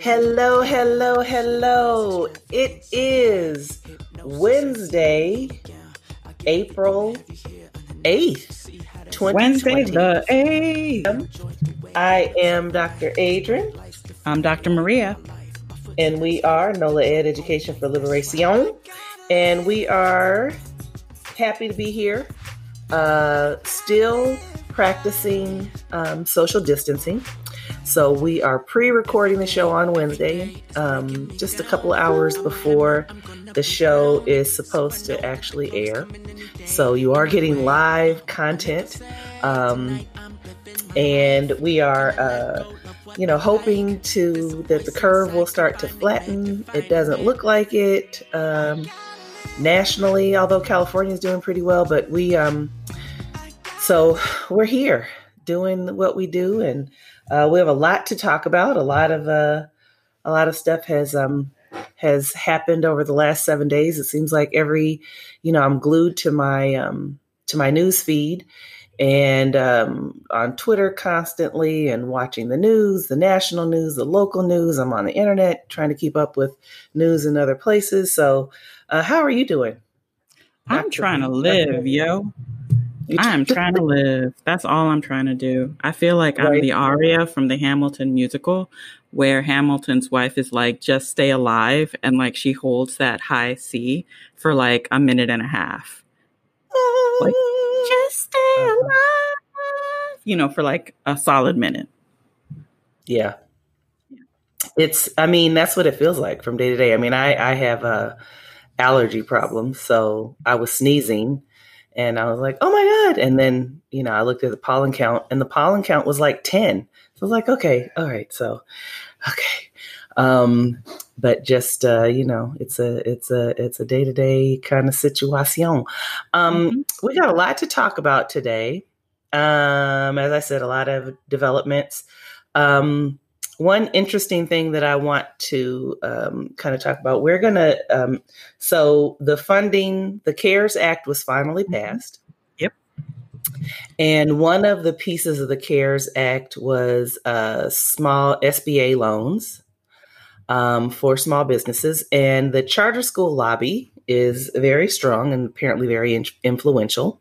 Hello, hello, hello. It is Wednesday, April 8th, 2020. Wednesday the 8th. I am Dr. Adrian. I'm Dr. Maria. And we are NOLA Ed Education for Liberation. And we are happy to be here. Uh, still practicing um, social distancing. So we are pre-recording the show on Wednesday, um, just a couple hours before the show is supposed to actually air. So you are getting live content, um, and we are, uh, you know, hoping to that the curve will start to flatten. It doesn't look like it um, nationally, although California is doing pretty well. But we, um, so we're here doing what we do and uh, we have a lot to talk about. A lot of uh, a lot of stuff has um, has happened over the last seven days. It seems like every, you know, I'm glued to my um, to my news feed and um, on Twitter constantly and watching the news, the national news, the local news. I'm on the internet trying to keep up with news in other places. So, uh, how are you doing? I'm trying to live, yo. I'm trying to live. That's all I'm trying to do. I feel like I'm the aria from the Hamilton musical where Hamilton's wife is like, just stay alive. And like she holds that high C for like a minute and a half. Like, just stay uh-huh. alive. You know, for like a solid minute. Yeah. It's, I mean, that's what it feels like from day to day. I mean, I, I have a allergy problem. So I was sneezing and I was like, oh my God. And then, you know, I looked at the pollen count and the pollen count was like 10. So I was like, okay, all right. So, okay. Um, but just, uh, you know, it's a, it's a, it's a day to day kind of situation. Um, mm-hmm. we got a lot to talk about today. Um, as I said, a lot of developments. Um, one interesting thing that I want to um, kind of talk about, we're going to, um, so the funding, the CARES Act was finally mm-hmm. passed. Yep. And one of the pieces of the CARES Act was uh, small SBA loans um, for small businesses. And the charter school lobby is very strong and apparently very in- influential.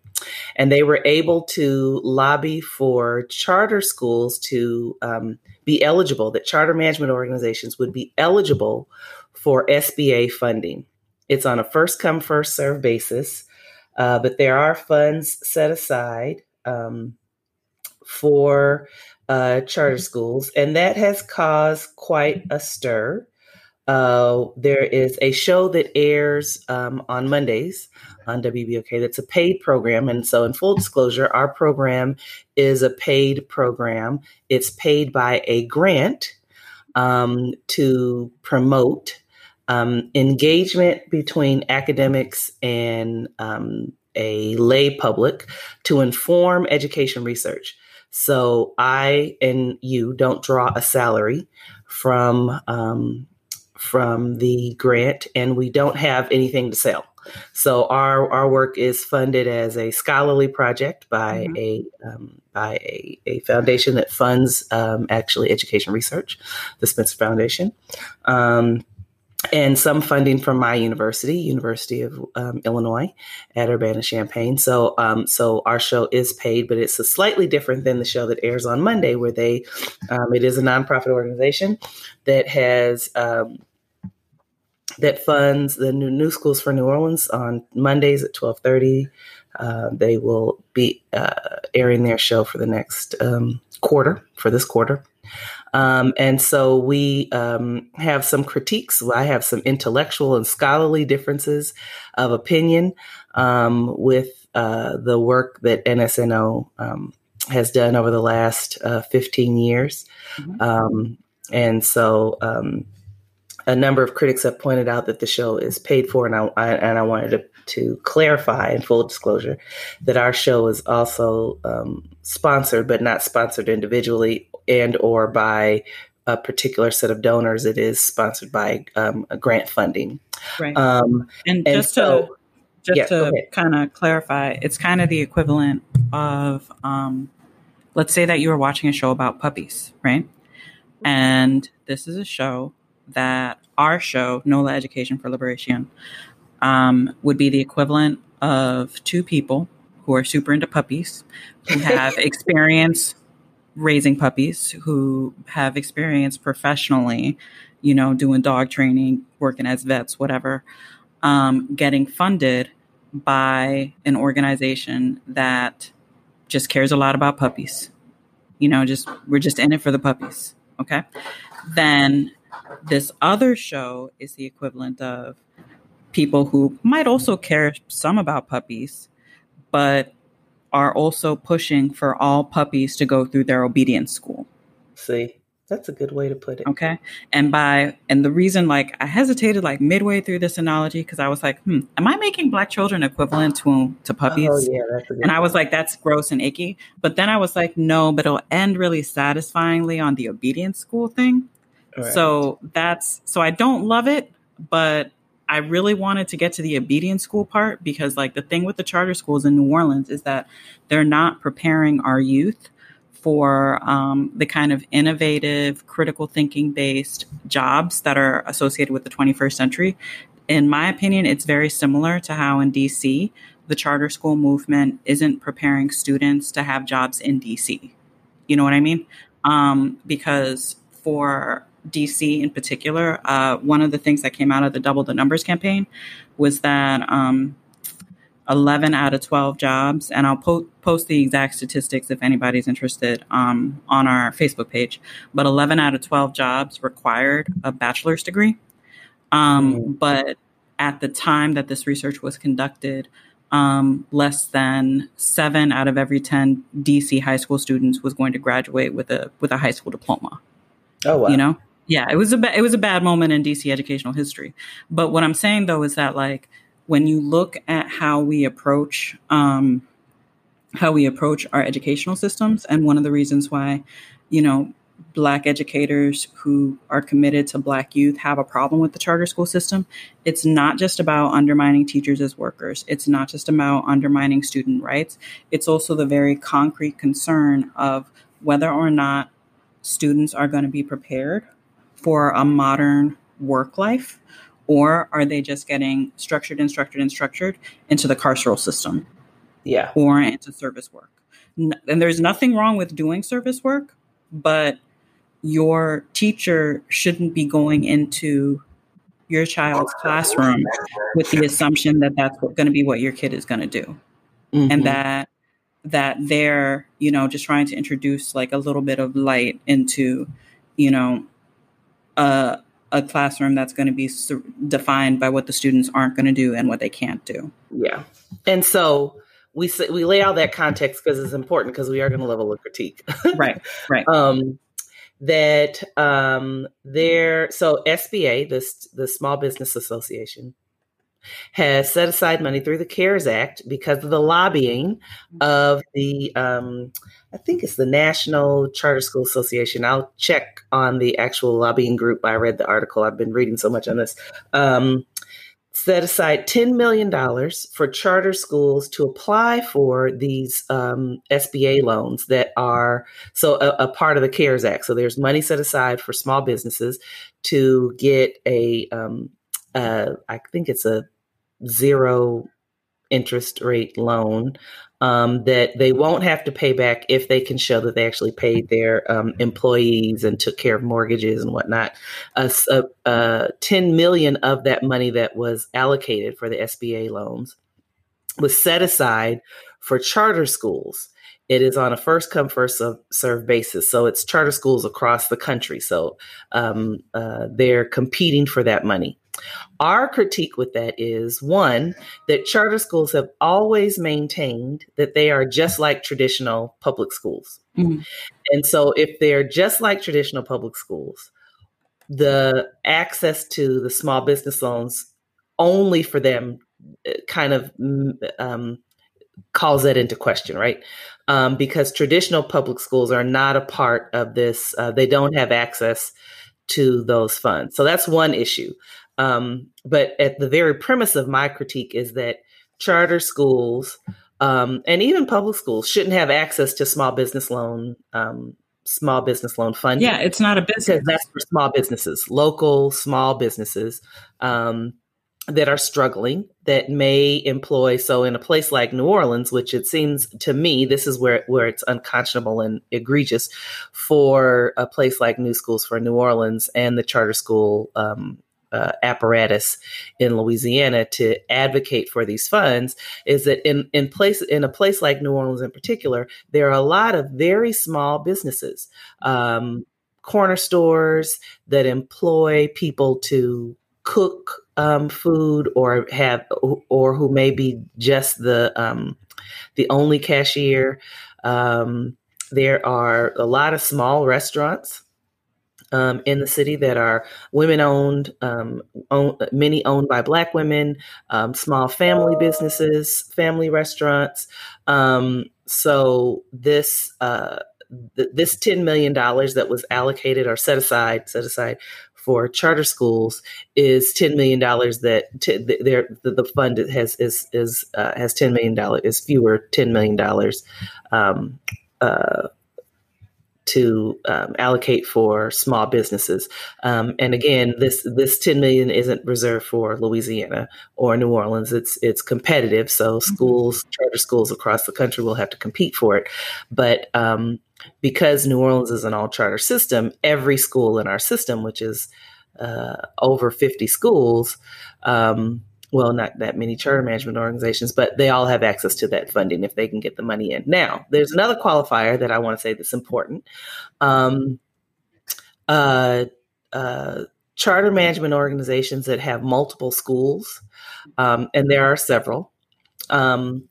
And they were able to lobby for charter schools to um, be eligible, that charter management organizations would be eligible for SBA funding. It's on a first come, first serve basis, uh, but there are funds set aside um, for uh, charter schools, and that has caused quite a stir. Uh, there is a show that airs um, on Mondays on WBOK that's a paid program. And so, in full disclosure, our program is a paid program. It's paid by a grant um, to promote um, engagement between academics and um, a lay public to inform education research. So, I and you don't draw a salary from um, from the grant, and we don't have anything to sell. So our our work is funded as a scholarly project by mm-hmm. a um, by a, a, foundation that funds um, actually education research, the Spencer Foundation. Um, and some funding from my university, University of um, Illinois, at Urbana Champaign. So, um, so our show is paid, but it's a slightly different than the show that airs on Monday, where they, um, it is a nonprofit organization that has um, that funds the new New Schools for New Orleans on Mondays at twelve thirty. Uh, they will be uh, airing their show for the next um, quarter, for this quarter. Um, and so we um, have some critiques. I have some intellectual and scholarly differences of opinion um, with uh, the work that NSNO um, has done over the last uh, 15 years. Mm-hmm. Um, and so a number of critics have pointed out that the show is paid for, and I, I and I wanted to, to, clarify in full disclosure that our show is also um, sponsored, but not sponsored individually and or by a particular set of donors. It is sponsored by um, grant funding. Right. Um, and, and, just so, to just yeah, to kind of clarify, it's kind of the equivalent of, um, let's say that you were watching a show about puppies, right? And this is a show that our show, NOLA Education for Liberation, um, would be the equivalent of two people who are super into puppies, who have experience raising puppies, who have experience professionally, you know, doing dog training, working as vets, whatever, um, getting funded by an organization that just cares a lot about puppies. You know, just we're just in it for the puppies. Okay. Then this other show is the equivalent of people who might also care some about puppies, but are also pushing for all puppies to go through their obedience school. See, that's a good way to put it. Okay. And by, and the reason like I hesitated like midway through this analogy, because I was like, hmm, am I making black children equivalent to, to puppies? Oh, yeah, that's a good and I was like, that's gross and icky. But then I was like, no, but it'll end really satisfyingly on the obedience school thing. Right. So that's, so I don't love it, but I really wanted to get to the obedience school part because, like, the thing with the charter schools in New Orleans is that they're not preparing our youth for um, the kind of innovative, critical thinking based jobs that are associated with the 21st century. In my opinion, it's very similar to how in DC, the charter school movement isn't preparing students to have jobs in DC. You know what I mean? Um, because for DC in particular, uh, one of the things that came out of the Double the Numbers campaign was that um, 11 out of 12 jobs, and I'll po- post the exact statistics if anybody's interested um, on our Facebook page, but 11 out of 12 jobs required a bachelor's degree. Um, mm. But at the time that this research was conducted, um, less than seven out of every 10 DC high school students was going to graduate with a with a high school diploma. Oh wow! You know, yeah, it was a ba- it was a bad moment in DC educational history. But what I'm saying though is that like when you look at how we approach um, how we approach our educational systems, and one of the reasons why you know black educators who are committed to black youth have a problem with the charter school system it's not just about undermining teachers as workers it's not just about undermining student rights it's also the very concrete concern of whether or not students are going to be prepared for a modern work life, or are they just getting structured and structured and structured into the carceral system? Yeah. Or into service work. And there's nothing wrong with doing service work, but your teacher shouldn't be going into your child's classroom with the assumption that that's going to be what your kid is going to do. Mm-hmm. And that that they're, you know, just trying to introduce like a little bit of light into, you know, a, a classroom that's going to be defined by what the students aren't going to do and what they can't do. Yeah. And so we we lay out that context because it's important because we are going to level a critique. right. Right. Um, that um, there, so SBA, this the Small Business Association, has set aside money through the CARES Act because of the lobbying of the, um, I think it's the National Charter School Association. I'll check on the actual lobbying group. I read the article. I've been reading so much on this. Um, set aside $10 million for charter schools to apply for these um, SBA loans that are so a, a, part of the CARES Act. So there's money set aside for small businesses to get a um, uh, I think it's a zero interest rate loan um, that they won't have to pay back if they can show that they actually paid their um, employees and took care of mortgages and whatnot. Uh, uh, uh, 10 million of that money that was allocated for the SBA loans was set aside for charter schools. It is on a first come, first serve basis. So it's charter schools across the country. So um, uh, they're competing for that money. Our critique with that is one, that charter schools have always maintained that they are just like traditional public schools. Mm-hmm. And so, if they're just like traditional public schools, the access to the small business loans only for them uh, kind of mm, um, calls that into question, right? Um, because traditional public schools are not a part of this, uh, they don't have access to those funds. So that's one issue. Um, but at the very premise of my critique is that charter schools um, and even public schools shouldn't have access to small business loan um, small business loan funding. Yeah, it's not a business. That's for small businesses, local small businesses. Um, that are struggling that may employ so in a place like New Orleans which it seems to me this is where where it's unconscionable and egregious for a place like New Schools for New Orleans and the charter school um, uh, apparatus in Louisiana to advocate for these funds is that in in place in a place like New Orleans in particular there are a lot of very small businesses um, corner stores that employ people to cook um, food or have or who may be just the um, the only cashier. Um, there are a lot of small restaurants um, in the city that are women owned, um, own, many owned by Black women, um, small family businesses, family restaurants. Um, so this uh, th- this ten million dollars that was allocated or set aside set aside for charter schools is ten million dollars. That t- the, the fund has is is uh, has ten million dollars is fewer ten million dollars um, uh, to um, allocate for small businesses. Um, and again, this this ten million isn't reserved for Louisiana or New Orleans. It's it's competitive, so mm-hmm. schools, mm-hmm. charter schools across the country will have to compete for it. But um, because New Orleans is an all charter system, every school in our system, which is uh, over 50 schools, um, well, not that many charter management organizations, but they all have access to that funding if they can get the money in. Now, there's another qualifier that I want to say that's important. Um, uh, uh, charter management organizations that have multiple schools, um, and there are several, um,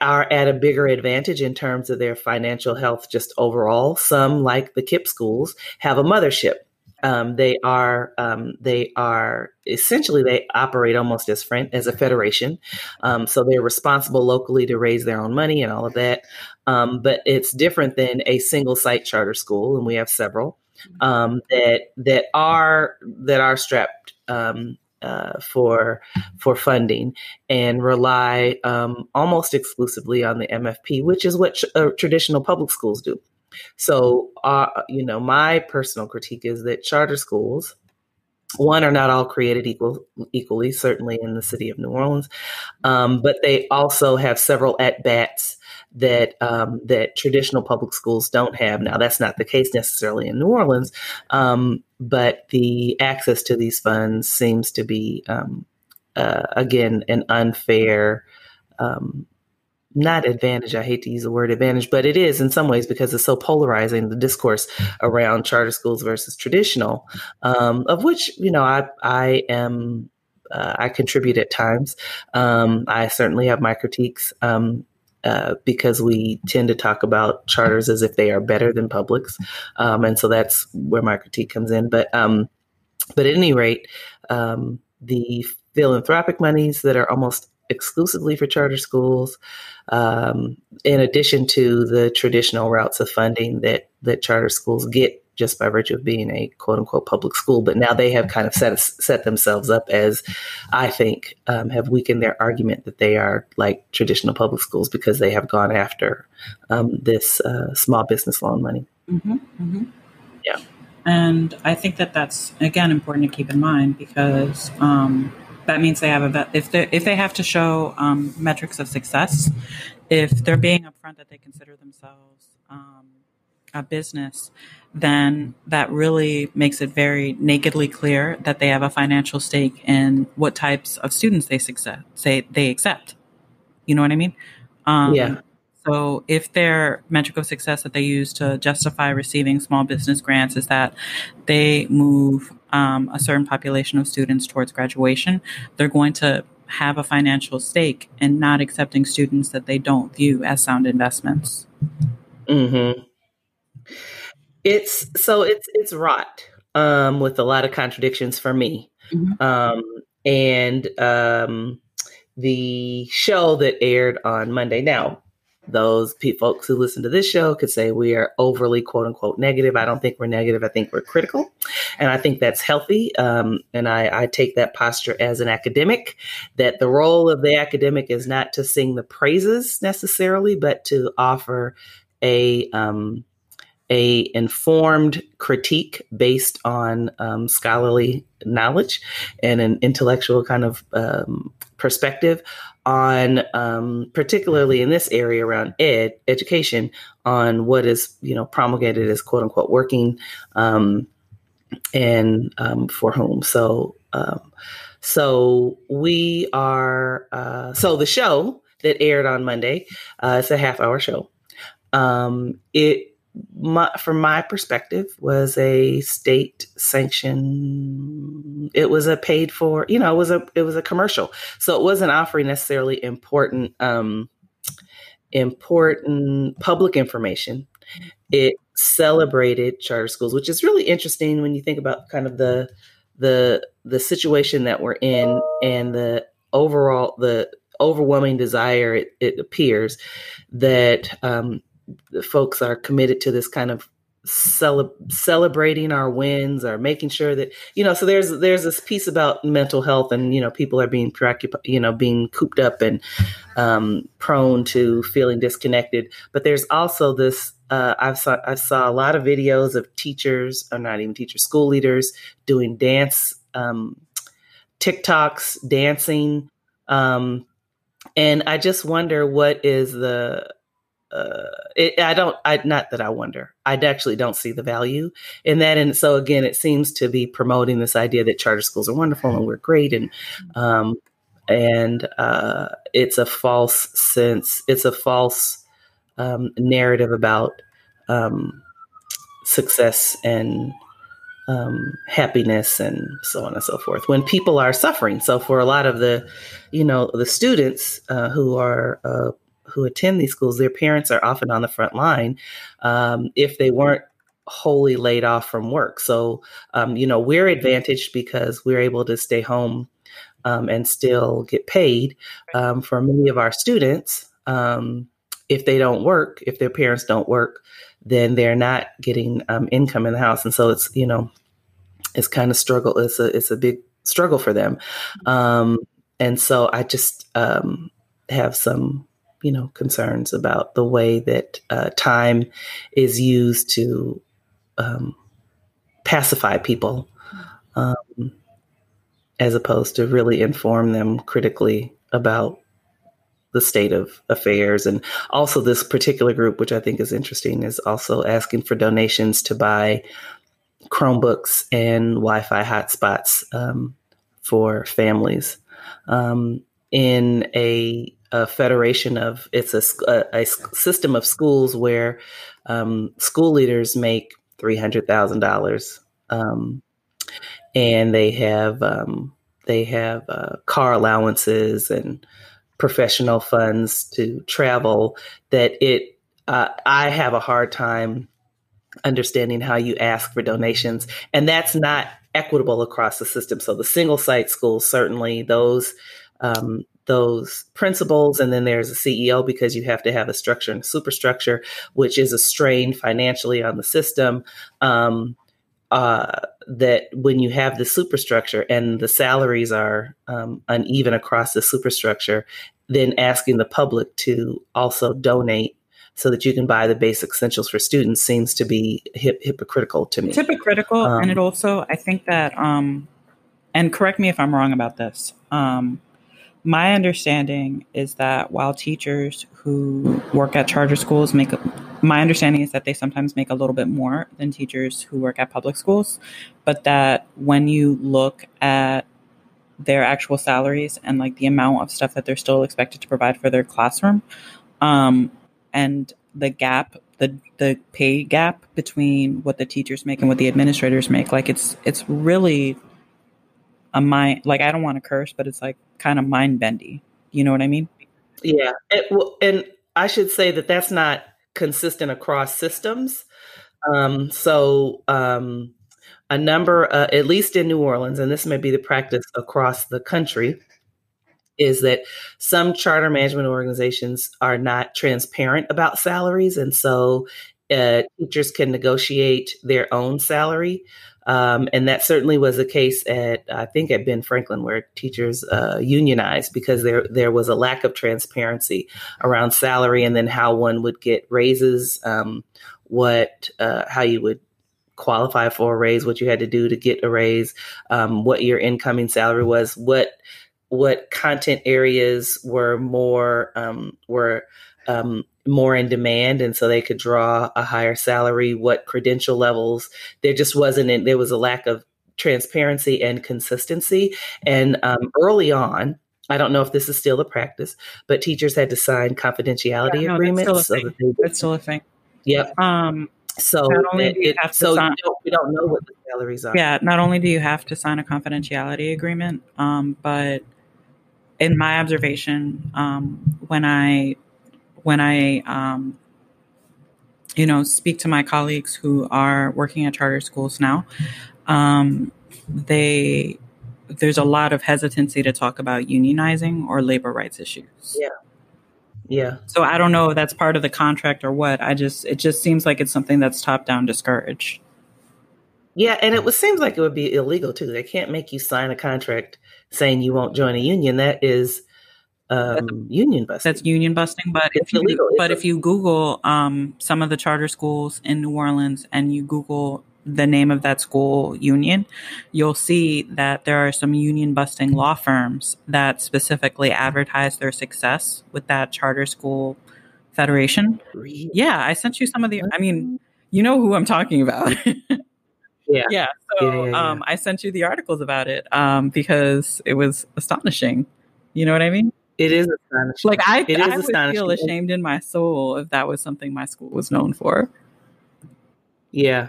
are at a bigger advantage in terms of their financial health just overall. Some, like the KIPP schools, have a mothership. Um, they are um, they are essentially they operate almost as friend as a federation, um, so they're responsible locally to raise their own money and all of that. Um, but it's different than a single site charter school, and we have several um, that that are that are strapped um, uh, for for funding and rely um, almost exclusively on the MFP, which is what uh, traditional public schools do. So, uh, you know, my personal critique is that charter schools, one, are not all created equal equally, certainly in the city of New Orleans, um, but they also have several at bats that um, that traditional public schools don't have. Now, that's not the case necessarily in New Orleans, um, but the access to these funds seems to be um, uh, again an unfair. Um, not advantage. I hate to use the word advantage, but it is in some ways because it's so polarizing the discourse around charter schools versus traditional, um, of which you know I I am uh, I contribute at times. Um, I certainly have my critiques. Um, uh, because we tend to talk about charters as if they are better than publics, um, and so that's where my critique comes in. But um, but at any rate, um, the philanthropic monies that are almost exclusively for charter schools, um, in addition to the traditional routes of funding that that charter schools get just by virtue of being a quote unquote public school. But now they have kind of set set themselves up as, I think, um, have weakened their argument that they are like traditional public schools because they have gone after um, this uh, small business loan money. Mm-hmm, mm-hmm. Yeah, and I think that that's again important to keep in mind because. Um, that means they have a if they if they have to show um, metrics of success, if they're being upfront that they consider themselves um, a business, then that really makes it very nakedly clear that they have a financial stake in what types of students they success, say they accept. You know what I mean? Um, yeah. So, if their metric of success that they use to justify receiving small business grants is that they move um, a certain population of students towards graduation, they're going to have a financial stake in not accepting students that they don't view as sound investments. Mm-hmm. It's so it's it's rot um, with a lot of contradictions for me, mm-hmm. um, and um, the show that aired on Monday. Now, those folks who listen to this show could say we are overly quote unquote negative. I don't think we're negative. I think we're critical. And I think that's healthy. Um, and I, I, take that posture as an academic that the role of the academic is not to sing the praises necessarily, but to offer a, um, a informed critique based on um, scholarly knowledge and an intellectual kind of um, perspective on um, particularly in this area around ed education on what is you know promulgated as quote unquote working um, and um, for whom so um, so we are uh, so the show that aired on monday uh, it's a half hour show um, it my, from my perspective, was a state sanction. It was a paid for, you know, it was a it was a commercial, so it wasn't offering necessarily important um, important public information. It celebrated charter schools, which is really interesting when you think about kind of the the the situation that we're in and the overall the overwhelming desire it, it appears that um, the folks are committed to this kind of cele- celebrating our wins or making sure that you know so there's there's this piece about mental health and you know people are being preoccupied you know being cooped up and um, prone to feeling disconnected. But there's also this uh, I've saw I saw a lot of videos of teachers or not even teachers school leaders doing dance um, TikToks dancing. Um, and I just wonder what is the uh, it, I don't, I, not that I wonder, I actually don't see the value in that. And so again, it seems to be promoting this idea that charter schools are wonderful and we're great. And, um, and, uh, it's a false sense, it's a false, um, narrative about, um, success and, um, happiness and so on and so forth when people are suffering. So for a lot of the, you know, the students uh, who are uh, who attend these schools, their parents are often on the front line um, if they weren't wholly laid off from work. So, um, you know, we're advantaged because we're able to stay home um, and still get paid. Um, for many of our students, um, if they don't work, if their parents don't work, then they're not getting um, income in the house, and so it's you know, it's kind of struggle. It's a it's a big struggle for them, and so I just have some you know concerns about the way that uh, time is used to um, pacify people um, as opposed to really inform them critically about the state of affairs. And also this particular group which i think is interesting is also asking for donations to buy chromebooks and wi-fi hotspots um, for families. Um, in a a federation of it's a, a, system of schools where um, school leaders make three hundred thousand um, dollars, and they have um, they have uh, car allowances and professional funds to travel. That it uh, I have a hard time understanding how you ask for donations, and that's not equitable across the system. So the single site schools certainly those um, those principals and then there's a ceo because you have to have a structure and a superstructure which is a strain financially on the system um, uh, that when you have the superstructure and the salaries are um, uneven across the superstructure then asking the public to also donate so that you can buy the basic essentials for students seems to be hip- hypocritical to me. It's hypocritical, um, and it also I think that, um, and correct me if I'm wrong about this. Um, my understanding is that while teachers who work at charter schools make, my understanding is that they sometimes make a little bit more than teachers who work at public schools, but that when you look at their actual salaries and like the amount of stuff that they're still expected to provide for their classroom, um, and the gap, the the pay gap between what the teachers make and what the administrators make, like it's it's really a mind like I don't want to curse, but it's like kind of mind bendy. You know what I mean? Yeah, it, well, and I should say that that's not consistent across systems. Um, so um, a number, uh, at least in New Orleans, and this may be the practice across the country, is that some charter management organizations are not transparent about salaries, and so uh, teachers can negotiate their own salary. Um, and that certainly was the case at, I think, at Ben Franklin, where teachers uh, unionized because there there was a lack of transparency around salary and then how one would get raises, um, what uh, how you would qualify for a raise, what you had to do to get a raise, um, what your incoming salary was, what what content areas were more um, were um, more in demand, and so they could draw a higher salary. What credential levels? There just wasn't. There was a lack of transparency and consistency. And um, early on, I don't know if this is still the practice, but teachers had to sign confidentiality yeah, no, agreements. That's still, so that that's still a thing. Yep. Um, so not only it, do you have to so sign, we don't know what the salaries are. Yeah, not only do you have to sign a confidentiality agreement, um, but in my observation, um, when I when I um, you know speak to my colleagues who are working at charter schools now, um, they there's a lot of hesitancy to talk about unionizing or labor rights issues. Yeah. Yeah. So I don't know if that's part of the contract or what. I just it just seems like it's something that's top down discouraged. Yeah, and it was, seems like it would be illegal too. They can't make you sign a contract saying you won't join a union. That is um, union busting. That's union busting. But it's if you illegal. but if you Google um, some of the charter schools in New Orleans and you Google the name of that school union, you'll see that there are some union busting law firms that specifically advertise their success with that charter school federation. Really? Yeah, I sent you some of the, I mean, you know who I'm talking about. yeah. Yeah. So yeah, yeah, yeah. Um, I sent you the articles about it um, because it was astonishing. You know what I mean? It is astonishing. Like I, it I would feel ashamed in my soul if that was something my school was known for. Yeah,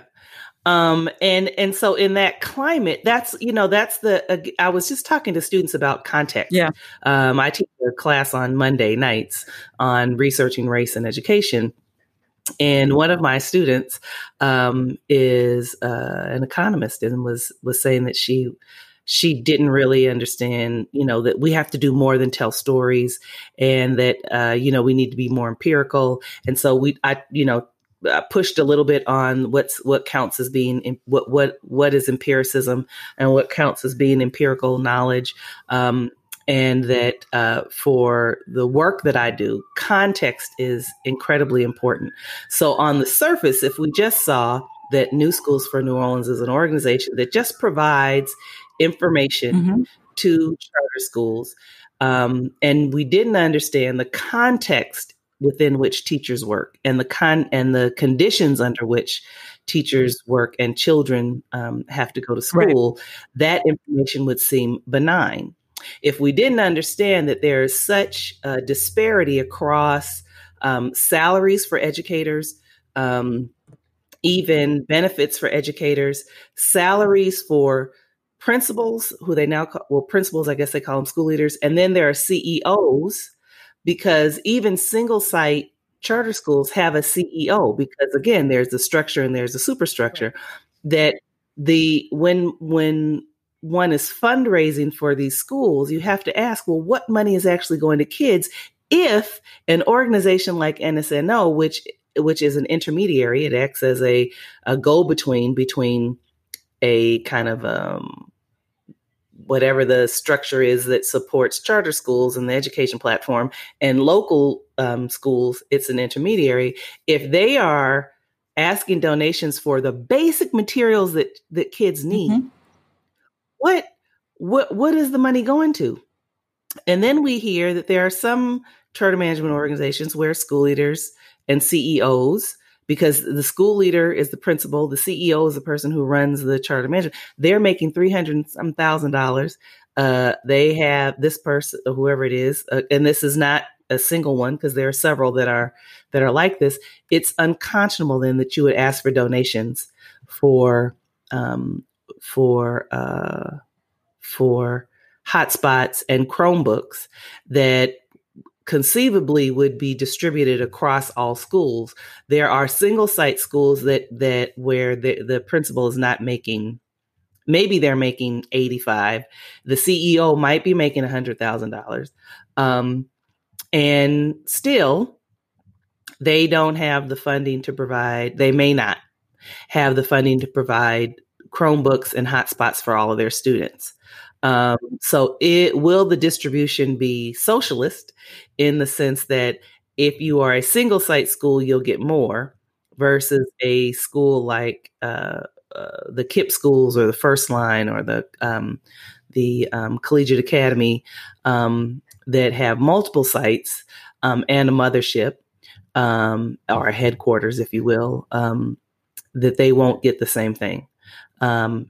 um, and and so in that climate, that's you know that's the uh, I was just talking to students about context. Yeah, um, I teach a class on Monday nights on researching race and education, and one of my students um, is uh, an economist and was was saying that she she didn't really understand, you know, that we have to do more than tell stories and that, uh, you know, we need to be more empirical. And so we, I, you know, uh, pushed a little bit on what's what counts as being what what what is empiricism and what counts as being empirical knowledge um, and that uh, for the work that I do, context is incredibly important. So, on the surface, if we just saw that New Schools for New Orleans is an organization that just provides information mm-hmm. to charter schools, um, and we didn't understand the context within which teachers work and the con and the conditions under which teachers work and children um, have to go to school, right. that information would seem benign. If we didn't understand that there is such a disparity across um, salaries for educators, um, even benefits for educators, salaries for principals, who they now call, well, principals, I guess they call them school leaders, and then there are CEOs because even single site charter schools have a CEO because again there's a structure and there's a superstructure that the when when one is fundraising for these schools you have to ask well what money is actually going to kids if an organization like NSNO which which is an intermediary it acts as a, a go between between a kind of um, whatever the structure is that supports charter schools and the education platform and local um, schools it's an intermediary if they are asking donations for the basic materials that that kids need mm-hmm. what what what is the money going to and then we hear that there are some charter management organizations where school leaders and ceos because the school leader is the principal, the CEO is the person who runs the charter management. They're making three hundred some thousand dollars. Uh, they have this person, whoever it is, uh, and this is not a single one because there are several that are that are like this. It's unconscionable then that you would ask for donations for um, for uh, for hotspots and Chromebooks that conceivably would be distributed across all schools. There are single site schools that that where the, the principal is not making maybe they're making 85. The CEO might be making $100,000. Um, and still they don't have the funding to provide they may not have the funding to provide Chromebooks and hotspots for all of their students. Um, so, it will the distribution be socialist in the sense that if you are a single site school, you'll get more, versus a school like uh, uh, the KIPP schools or the First Line or the um, the um, Collegiate Academy um, that have multiple sites um, and a mothership um, or a headquarters, if you will, that they won't get the same thing,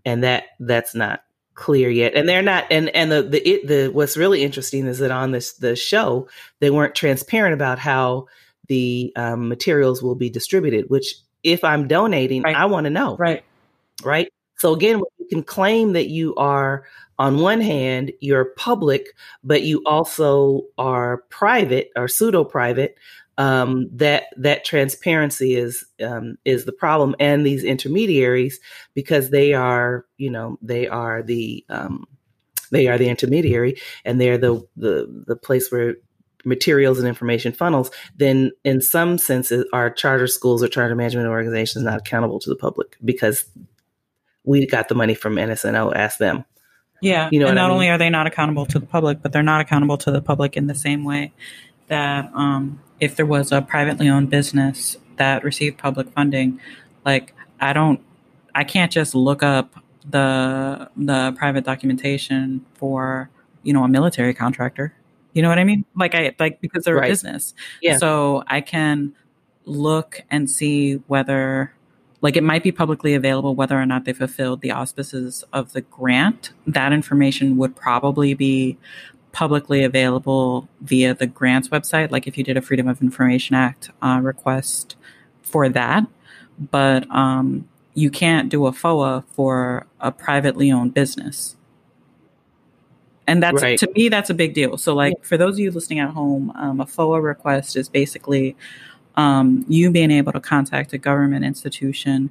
and that that's not clear yet. And they're not and and the the it, the what's really interesting is that on this the show they weren't transparent about how the um, materials will be distributed which if i'm donating right. i want to know. Right. Right? So again you can claim that you are on one hand you're public but you also are private or pseudo private um, that that transparency is um, is the problem, and these intermediaries because they are you know they are the um, they are the intermediary and they're the the the place where materials and information funnels. Then in some senses, our charter schools or charter management organizations not accountable to the public because we got the money from NSNO. Ask them. Yeah, you know, and not I mean? only are they not accountable to the public, but they're not accountable to the public in the same way that um, if there was a privately owned business that received public funding, like I don't, I can't just look up the the private documentation for you know a military contractor. You know what I mean? Like I like because they're right. a business. Yeah. So I can look and see whether like it might be publicly available whether or not they fulfilled the auspices of the grant. That information would probably be publicly available via the grants website, like if you did a Freedom of Information Act uh, request for that. But um, you can't do a FOIA for a privately owned business. And that's right. to me, that's a big deal. So, like for those of you listening at home, um, a FOIA request is basically um, you being able to contact a government institution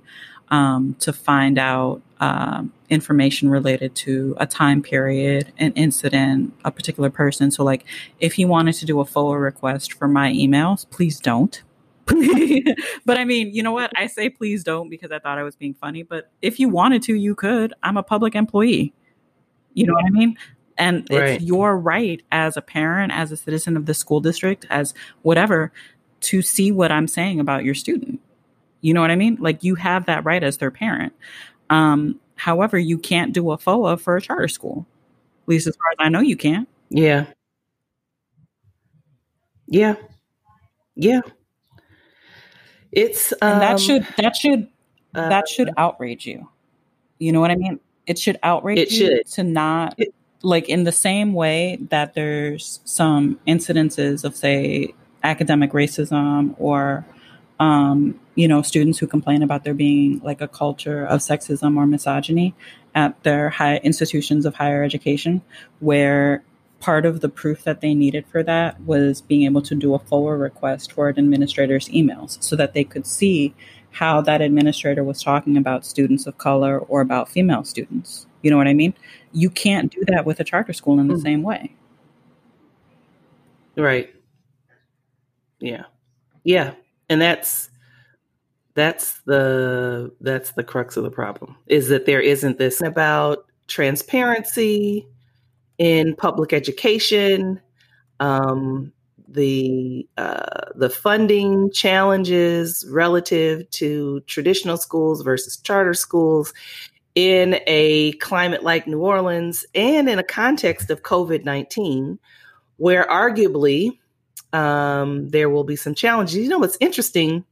um, to find out um, information related to a time period, an incident, a particular person. So, like, if you wanted to do a FOIA request for my emails, please don't. but I mean, you know what? I say please don't because I thought I was being funny. But if you wanted to, you could. I'm a public employee. You know what I mean? And right. it's your right as a parent, as a citizen of the school district, as whatever, to see what I'm saying about your student. You know what I mean? Like you have that right as their parent. Um, however, you can't do a FOIA for a charter school. At least as far as I know, you can't. Yeah. Yeah. Yeah. It's um, and that um, should that should uh, that should outrage you. You know what I mean? It should outrage it you should. to not it, like in the same way that there's some incidences of say academic racism or um, you know, students who complain about there being like a culture of sexism or misogyny at their high institutions of higher education, where part of the proof that they needed for that was being able to do a FOIA request for an administrator's emails so that they could see how that administrator was talking about students of color or about female students. You know what I mean? You can't do that with a charter school in the mm. same way. Right. Yeah. Yeah and that's that's the that's the crux of the problem is that there isn't this about transparency in public education um, the uh, the funding challenges relative to traditional schools versus charter schools in a climate like New Orleans and in a context of COVID 19, where arguably um, there will be some challenges. You know what's interesting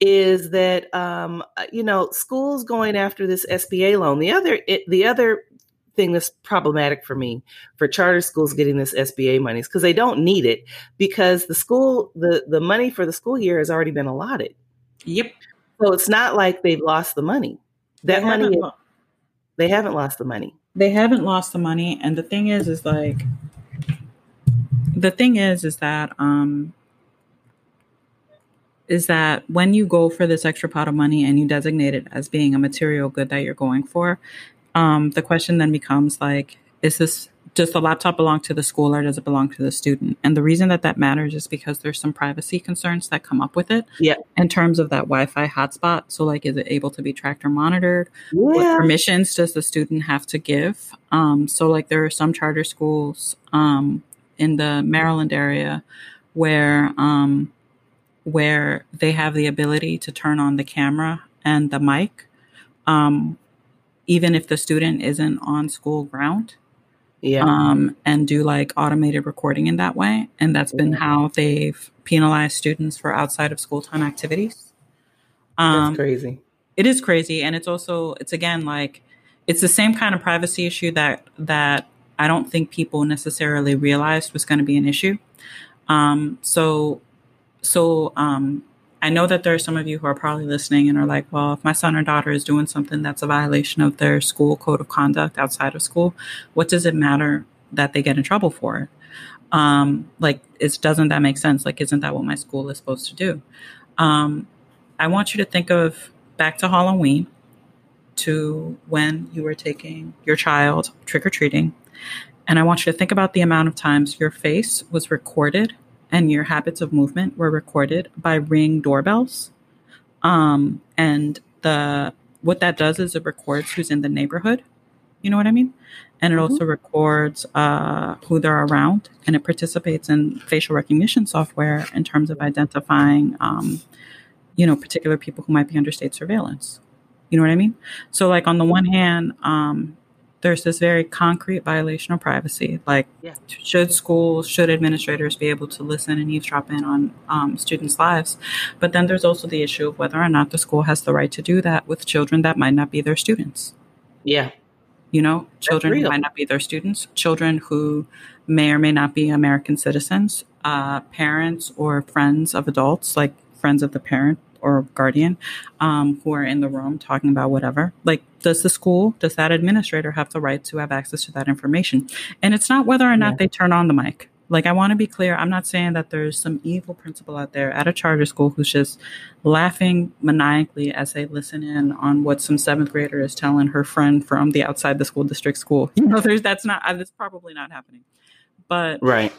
is that um, you know schools going after this SBA loan. The other it, the other thing that's problematic for me for charter schools getting this SBA money is because they don't need it because the school the the money for the school year has already been allotted. Yep. So it's not like they've lost the money. That they money haven't they haven't lost the money. They haven't lost the money and the thing is is like the thing is is that um is that when you go for this extra pot of money and you designate it as being a material good that you're going for um the question then becomes like is this does the laptop belong to the school or does it belong to the student? And the reason that that matters is because there's some privacy concerns that come up with it. Yeah. In terms of that Wi-Fi hotspot, so like, is it able to be tracked or monitored? Yeah. What permissions does the student have to give? Um, so like, there are some charter schools um, in the Maryland area where um, where they have the ability to turn on the camera and the mic, um, even if the student isn't on school ground. Yeah. Um, and do like automated recording in that way. And that's been how they've penalized students for outside of school time activities. Um, that's crazy. It is crazy. And it's also, it's again like, it's the same kind of privacy issue that, that I don't think people necessarily realized was going to be an issue. Um, so so um, I know that there are some of you who are probably listening and are like, well, if my son or daughter is doing something that's a violation of their school code of conduct outside of school, what does it matter that they get in trouble for it? Um, like, it doesn't that make sense? Like, isn't that what my school is supposed to do? Um, I want you to think of back to Halloween to when you were taking your child trick or treating. And I want you to think about the amount of times your face was recorded and your habits of movement were recorded by ring doorbells. Um, and the what that does is it records who's in the neighborhood. You know what I mean? And it mm-hmm. also records uh, who they're around, and it participates in facial recognition software in terms of identifying, um, you know, particular people who might be under state surveillance. You know what I mean? So, like on the one hand, um, there's this very concrete violation of privacy. Like, yeah. should schools, should administrators be able to listen and eavesdrop in on um, students' lives? But then there's also the issue of whether or not the school has the right to do that with children that might not be their students. Yeah. You know, children who might not be their students, children who may or may not be American citizens, uh, parents or friends of adults, like friends of the parent or guardian um, who are in the room talking about whatever. Like, does the school, does that administrator have the right to have access to that information? And it's not whether or not yeah. they turn on the mic. Like, I want to be clear. I'm not saying that there's some evil principal out there at a charter school who's just laughing maniacally as they listen in on what some seventh grader is telling her friend from the outside the school district school. You know, there's that's not that's probably not happening. But right,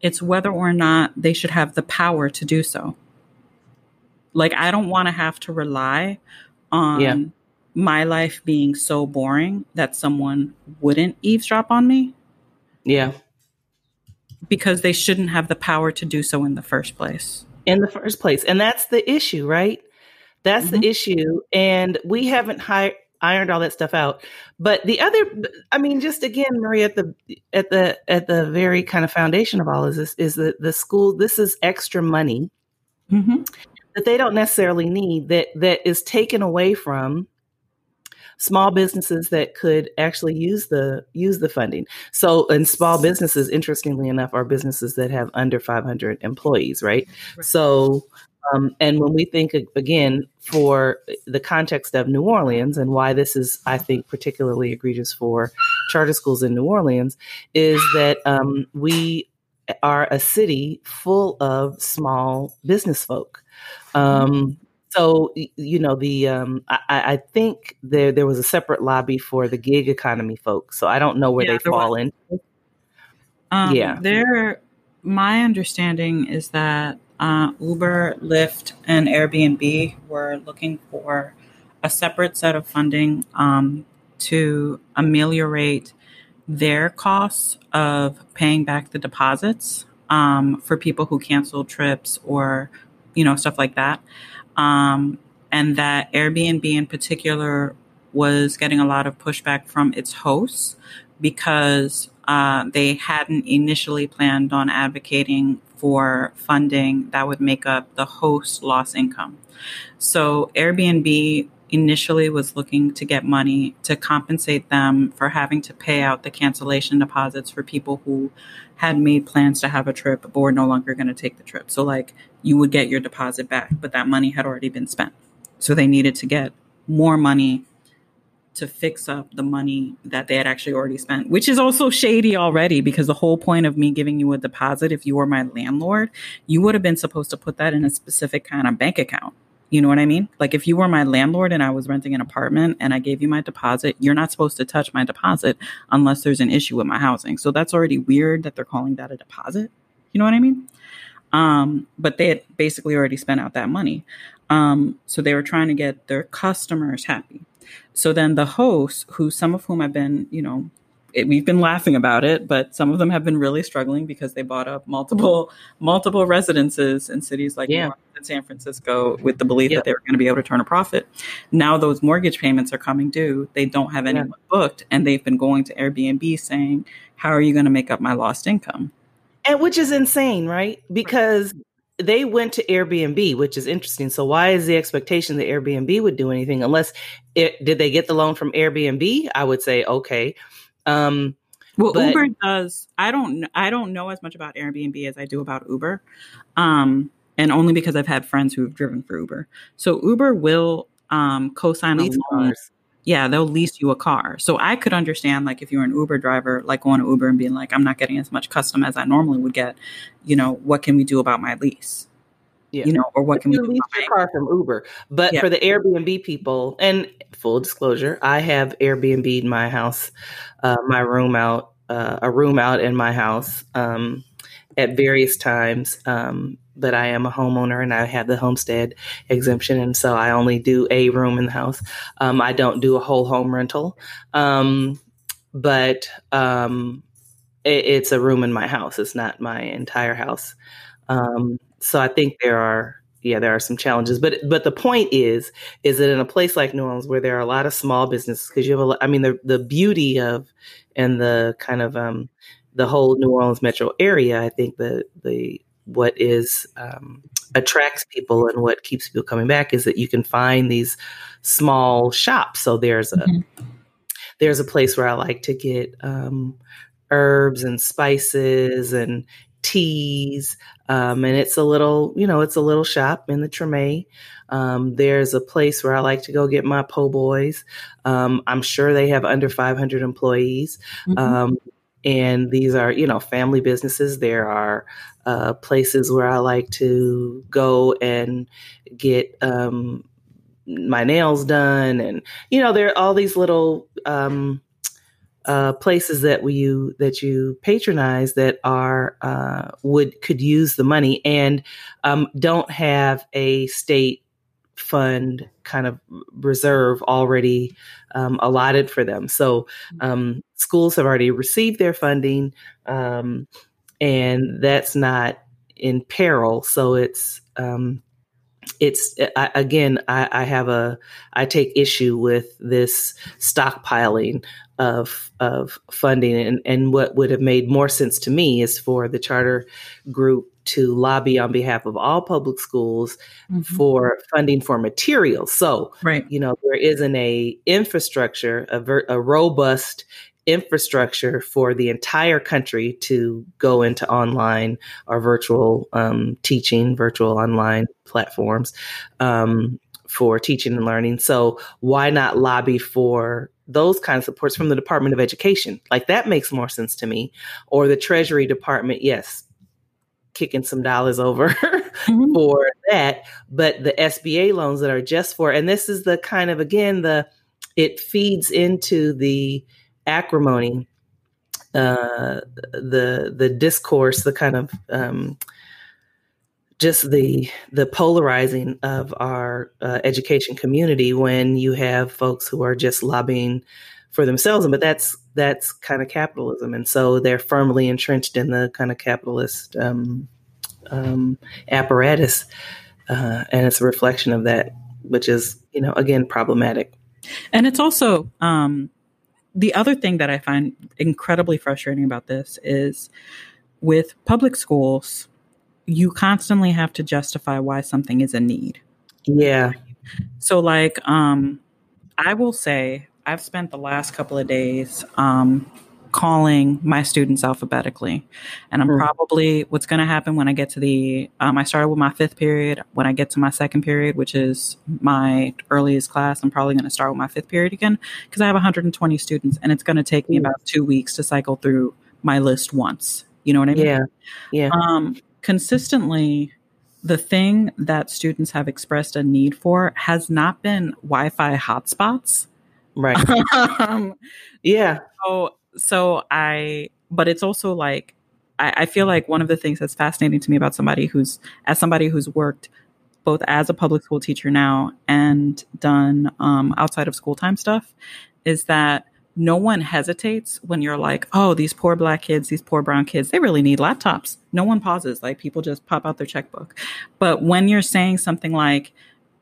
it's whether or not they should have the power to do so. Like I don't want to have to rely on yeah. my life being so boring that someone wouldn't eavesdrop on me. Yeah. Because they shouldn't have the power to do so in the first place. In the first place. And that's the issue, right? That's mm-hmm. the issue. And we haven't hired ironed all that stuff out. But the other, I mean, just again, Marie, at the at the at the very kind of foundation of all is this is that the school. This is extra money mm-hmm that they don't necessarily need that that is taken away from small businesses that could actually use the use the funding. So, and small businesses, interestingly enough, are businesses that have under 500 employees, right? right. So, um, and when we think again for the context of New Orleans and why this is, I think, particularly egregious for charter schools in New Orleans, is that um, we are a city full of small business folk. Um, so you know the um, I, I, think there there was a separate lobby for the gig economy folks. So I don't know where yeah, they fall in. Um, yeah, there. My understanding is that uh, Uber, Lyft, and Airbnb were looking for a separate set of funding um, to ameliorate their costs of paying back the deposits um, for people who canceled trips or you know, stuff like that. Um, and that Airbnb in particular was getting a lot of pushback from its hosts because uh, they hadn't initially planned on advocating for funding that would make up the host loss income. So Airbnb initially was looking to get money to compensate them for having to pay out the cancellation deposits for people who had made plans to have a trip but were no longer going to take the trip. So, like, you would get your deposit back, but that money had already been spent. So, they needed to get more money to fix up the money that they had actually already spent, which is also shady already because the whole point of me giving you a deposit, if you were my landlord, you would have been supposed to put that in a specific kind of bank account you know what I mean? Like if you were my landlord and I was renting an apartment and I gave you my deposit, you're not supposed to touch my deposit unless there's an issue with my housing. So that's already weird that they're calling that a deposit. You know what I mean? Um, but they had basically already spent out that money. Um, so they were trying to get their customers happy. So then the hosts, who some of whom have been, you know, it, we've been laughing about it, but some of them have been really struggling because they bought up multiple multiple residences in cities like yeah. San Francisco with the belief that they were going to be able to turn a profit. Now those mortgage payments are coming due. They don't have anyone yeah. booked, and they've been going to Airbnb saying, "How are you going to make up my lost income?" And which is insane, right? Because they went to Airbnb, which is interesting. So why is the expectation that Airbnb would do anything unless it did they get the loan from Airbnb? I would say okay. Um, well, but, Uber does. I don't. I don't know as much about Airbnb as I do about Uber, um, and only because I've had friends who have driven for Uber. So Uber will um, co-sign a loan. Cars. Yeah, they'll lease you a car. So I could understand, like, if you're an Uber driver, like going to Uber and being like, "I'm not getting as much custom as I normally would get." You know, what can we do about my lease? Yeah. You know, or what can we lease your car from Uber? But yeah. for the Airbnb people, and full disclosure, I have Airbnb in my house, uh, my room out, uh, a room out in my house um, at various times. Um, but I am a homeowner and I have the homestead exemption, and so I only do a room in the house. Um, I don't do a whole home rental, um, but um, it, it's a room in my house. It's not my entire house. Um, so I think there are yeah there are some challenges but but the point is is that in a place like new orleans where there are a lot of small businesses because you have a i mean the the beauty of and the kind of um the whole new orleans metro area i think the the what is um, attracts people and what keeps people coming back is that you can find these small shops so there's a mm-hmm. there's a place where i like to get um, herbs and spices and teas. Um, and it's a little, you know, it's a little shop in the Treme. Um, there's a place where I like to go get my po' boys. Um, I'm sure they have under 500 employees. Mm-hmm. And these are, you know, family businesses. There are uh, places where I like to go and get um, my nails done. And, you know, there are all these little, um, uh, places that we you that you patronize that are uh, would could use the money and um, don't have a state fund kind of reserve already um, allotted for them. So um, schools have already received their funding, um, and that's not in peril. So it's um, it's I, again I, I, have a i take issue with this stockpiling of of funding and, and what would have made more sense to me is for the charter group to lobby on behalf of all public schools mm-hmm. for funding for materials so right you know there isn't a infrastructure a, ver- a robust infrastructure for the entire country to go into online or virtual um, teaching, virtual online platforms um, for teaching and learning. So why not lobby for those kind of supports from the Department of Education? Like that makes more sense to me. Or the Treasury Department, yes, kicking some dollars over mm-hmm. for that. But the SBA loans that are just for, and this is the kind of again the it feeds into the acrimony, uh, the the discourse, the kind of um, just the the polarizing of our uh, education community when you have folks who are just lobbying for themselves, but that's that's kind of capitalism, and so they're firmly entrenched in the kind of capitalist um, um, apparatus, uh, and it's a reflection of that, which is you know again problematic. And it's also um, the other thing that I find incredibly frustrating about this is with public schools, you constantly have to justify why something is a need. Yeah. So, like, um, I will say I've spent the last couple of days um, calling my students alphabetically. And I'm mm. probably what's going to happen when I get to the, um, I started with my fifth period. When I get to my second period, which is my earliest class, I'm probably going to start with my fifth period again because I have 120 students and it's going to take me about two weeks to cycle through my list once. You know what I mean? Yeah. Yeah. Um, consistently, the thing that students have expressed a need for has not been Wi Fi hotspots. Right. um, yeah. So so I, but it's also like, I, I feel like one of the things that's fascinating to me about somebody who's, as somebody who's worked both as a public school teacher now and done um, outside of school time stuff, is that no one hesitates when you're like, oh, these poor black kids, these poor brown kids, they really need laptops. No one pauses. Like people just pop out their checkbook. But when you're saying something like,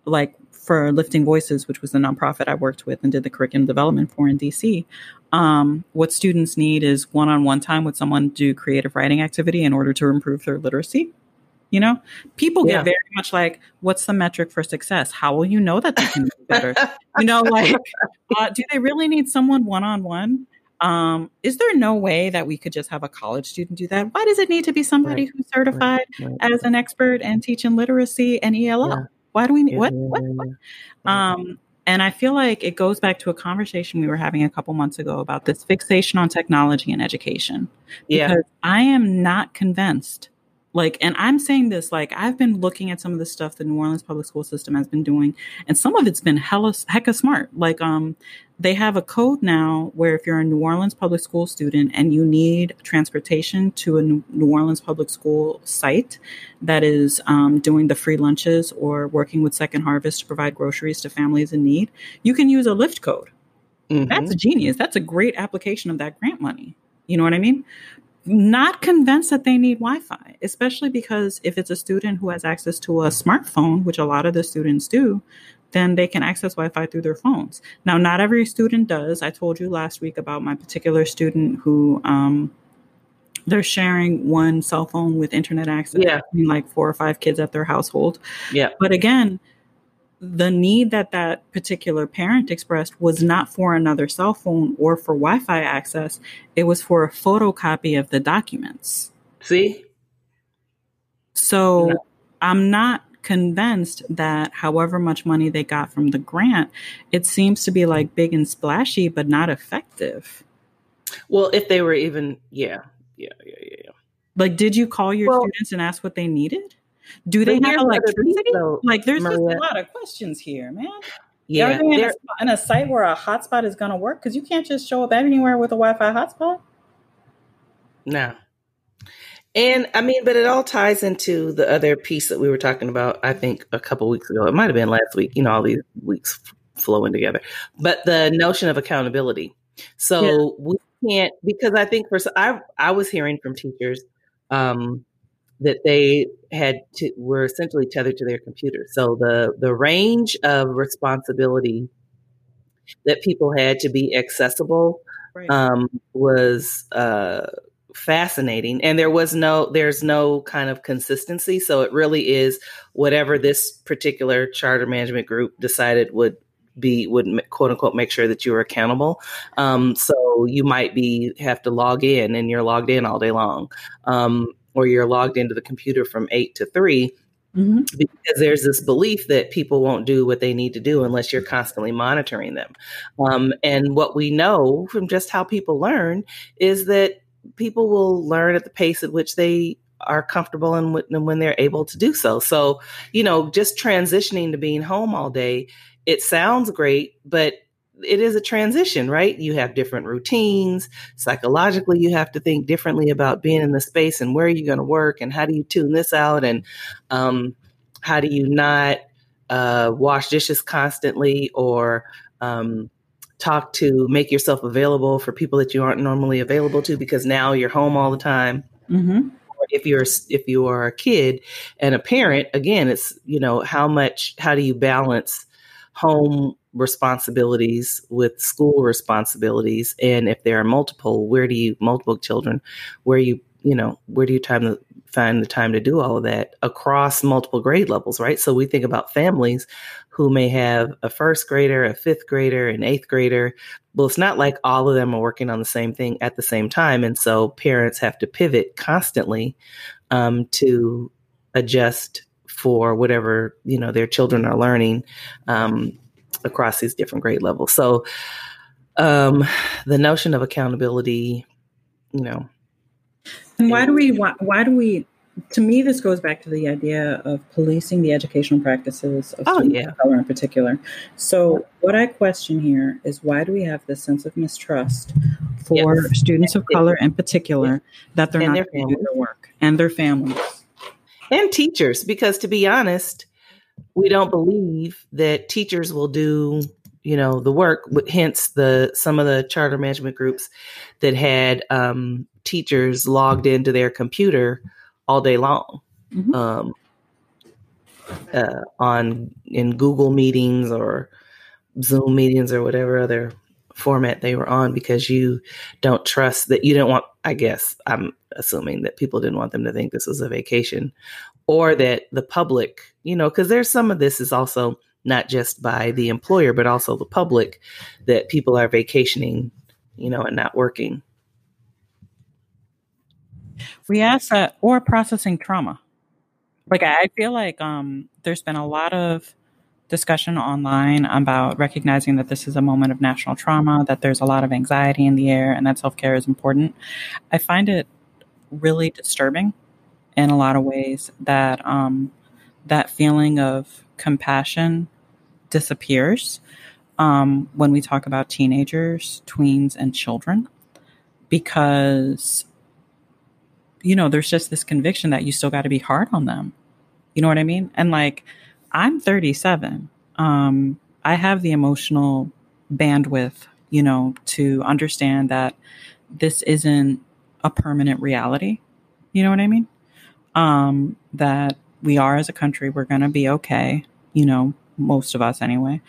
like for Lifting Voices, which was the nonprofit I worked with and did the curriculum development for in DC, um, what students need is one on one time with someone to do creative writing activity in order to improve their literacy. You know, people yeah. get very much like, what's the metric for success? How will you know that they can do better? you know, like, uh, do they really need someone one on one? Um, is there no way that we could just have a college student do that? Why does it need to be somebody right. who's certified right. Right. as an expert and teaching literacy and ELL? Yeah. Why do we need what, what, what? Um, and I feel like it goes back to a conversation we were having a couple months ago about this fixation on technology and education. Yeah. Because I am not convinced like, and I'm saying this, like, I've been looking at some of the stuff the New Orleans public school system has been doing, and some of it's been hella, hecka smart. Like, um, they have a code now where if you're a New Orleans public school student and you need transportation to a New Orleans public school site that is um, doing the free lunches or working with Second Harvest to provide groceries to families in need, you can use a Lyft code. Mm-hmm. That's genius. That's a great application of that grant money. You know what I mean? not convinced that they need Wi-Fi, especially because if it's a student who has access to a smartphone, which a lot of the students do, then they can access Wi-Fi through their phones. Now, not every student does. I told you last week about my particular student who um, they're sharing one cell phone with internet access. Yeah, like four or five kids at their household. Yeah, but again, the need that that particular parent expressed was not for another cell phone or for Wi-Fi access. It was for a photocopy of the documents. See? So no. I'm not convinced that however much money they got from the grant, it seems to be like big and splashy, but not effective. Well, if they were even, yeah, yeah, yeah, yeah. Like, did you call your well, students and ask what they needed? Do they have electricity? Though, like, there's Maria. just a lot of questions here, man. Yeah, in a, in a, site where a hotspot is going to work because you can't just show up anywhere with a Wi-Fi hotspot. No. And I mean, but it all ties into the other piece that we were talking about. I think a couple weeks ago. It might have been last week. You know, all these weeks flowing together. But the notion of accountability. So yeah. we can't because I think for I I was hearing from teachers um, that they had to were essentially tethered to their computer. So the the range of responsibility that people had to be accessible right. um, was uh, fascinating, and there was no there's no kind of consistency. So it really is whatever this particular charter management group decided would be would quote unquote make sure that you were accountable. Um, so you might be have to log in, and you're logged in all day long. Um, or you're logged into the computer from eight to 3 mm-hmm. because there's this belief that people won't do what they need to do unless you're constantly monitoring them. Um, and what we know from just how people learn is that people will learn at the pace at which they are comfortable and when they're able to do so. So, you know, just transitioning to being home all day, it sounds great, but it is a transition, right? You have different routines. Psychologically, you have to think differently about being in the space and where are you going to work and how do you tune this out and um, how do you not uh, wash dishes constantly or um, talk to make yourself available for people that you aren't normally available to because now you're home all the time. Mm-hmm. If you're if you are a kid and a parent, again, it's you know how much how do you balance home responsibilities with school responsibilities and if there are multiple where do you multiple children where you you know where do you time to find the time to do all of that across multiple grade levels right so we think about families who may have a first grader a fifth grader an eighth grader well it's not like all of them are working on the same thing at the same time and so parents have to pivot constantly um, to adjust for whatever you know their children are learning um, across these different grade levels. So um, the notion of accountability, you know. And why do we why, why do we to me this goes back to the idea of policing the educational practices of oh, students yeah. of color in particular. So what I question here is why do we have this sense of mistrust for yes. students of color in particular that they're and not doing their work and their families and teachers because to be honest we don't believe that teachers will do you know the work hence the some of the charter management groups that had um, teachers logged into their computer all day long mm-hmm. um, uh, on in google meetings or zoom meetings or whatever other format they were on because you don't trust that you don't want i guess i'm assuming that people didn't want them to think this was a vacation or that the public you know because there's some of this is also not just by the employer, but also the public, that people are vacationing, you know, and not working. We ask that, or processing trauma. Like I feel like um, there's been a lot of discussion online about recognizing that this is a moment of national trauma, that there's a lot of anxiety in the air, and that self care is important. I find it really disturbing in a lot of ways that um, that feeling of compassion disappears um, when we talk about teenagers, tweens, and children because, you know, there's just this conviction that you still got to be hard on them. You know what I mean? And like, I'm 37. Um, I have the emotional bandwidth, you know, to understand that this isn't a permanent reality. You know what I mean? Um, that we are as a country, we're going to be okay. You know, most of us anyway.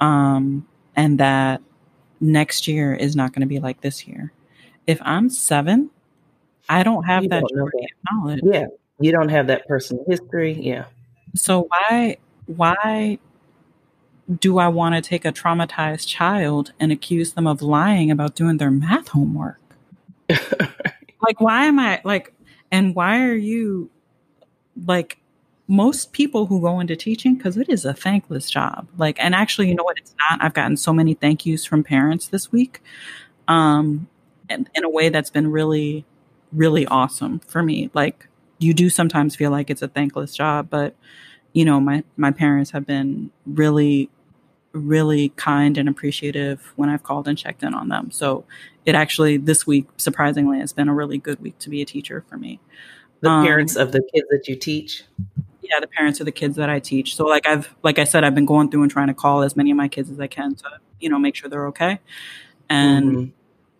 Um, and that next year is not going to be like this year. If I'm seven, I don't have you that, don't that knowledge. Yeah, you don't have that personal history. Yeah. So why why do I want to take a traumatized child and accuse them of lying about doing their math homework? like why am I like and why are you like most people who go into teaching because it is a thankless job like and actually you know what it's not i've gotten so many thank yous from parents this week um and in a way that's been really really awesome for me like you do sometimes feel like it's a thankless job but you know my my parents have been really really kind and appreciative when i've called and checked in on them so it actually this week surprisingly has been a really good week to be a teacher for me the um, parents of the kids that you teach yeah, the parents of the kids that I teach. So like I've like I said, I've been going through and trying to call as many of my kids as I can to, you know, make sure they're okay. And mm-hmm.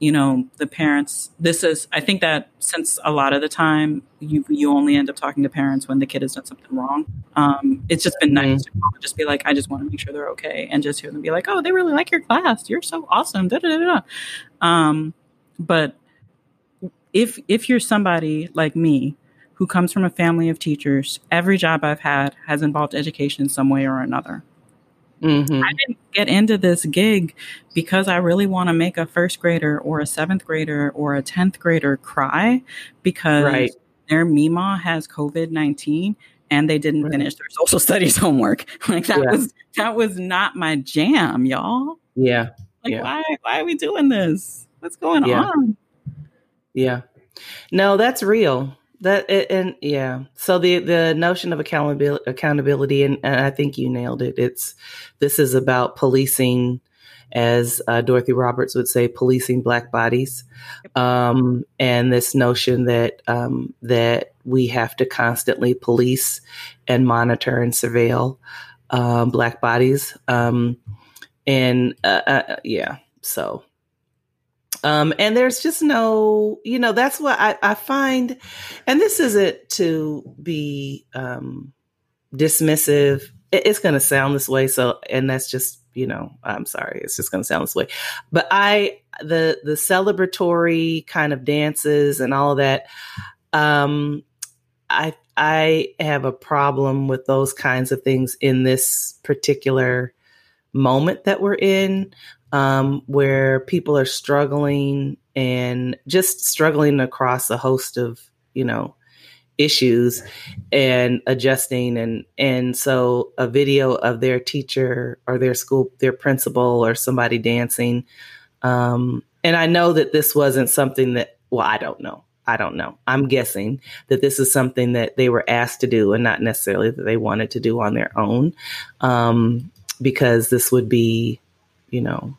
You know, the parents this is I think that since a lot of the time you you only end up talking to parents when the kid has done something wrong. Um, it's just been nice mm-hmm. to just be like, I just want to make sure they're okay and just hear them be like, Oh, they really like your class. You're so awesome. Da, da, da, um, but if if you're somebody like me who comes from a family of teachers, every job I've had has involved education in some way or another. Mm-hmm. I didn't get into this gig because I really want to make a first grader or a seventh grader or a 10th grader cry because right. their Mima has COVID 19 and they didn't right. finish their social studies homework. Like that yeah. was that was not my jam, y'all. Yeah. Like yeah. why why are we doing this? What's going yeah. on? Yeah. No, that's real. That and yeah. So the the notion of accountability, accountability, and, and I think you nailed it. It's this is about policing, as uh, Dorothy Roberts would say, policing black bodies, um, and this notion that um, that we have to constantly police and monitor and surveil um, black bodies, um, and uh, uh, yeah. So um, and there's just no, you know, that's what I, I find, and this isn't to be um, dismissive. It, it's going to sound this way. So, and that's just, you know, I'm sorry, it's just going to sound this way. But I, the the celebratory kind of dances and all of that, um, I I have a problem with those kinds of things in this particular moment that we're in um, where people are struggling and just struggling across a host of, you know, issues and adjusting. And and so a video of their teacher or their school their principal or somebody dancing um and i know that this wasn't something that well i don't know. I don't know. I'm guessing that this is something that they were asked to do and not necessarily that they wanted to do on their own um because this would be you know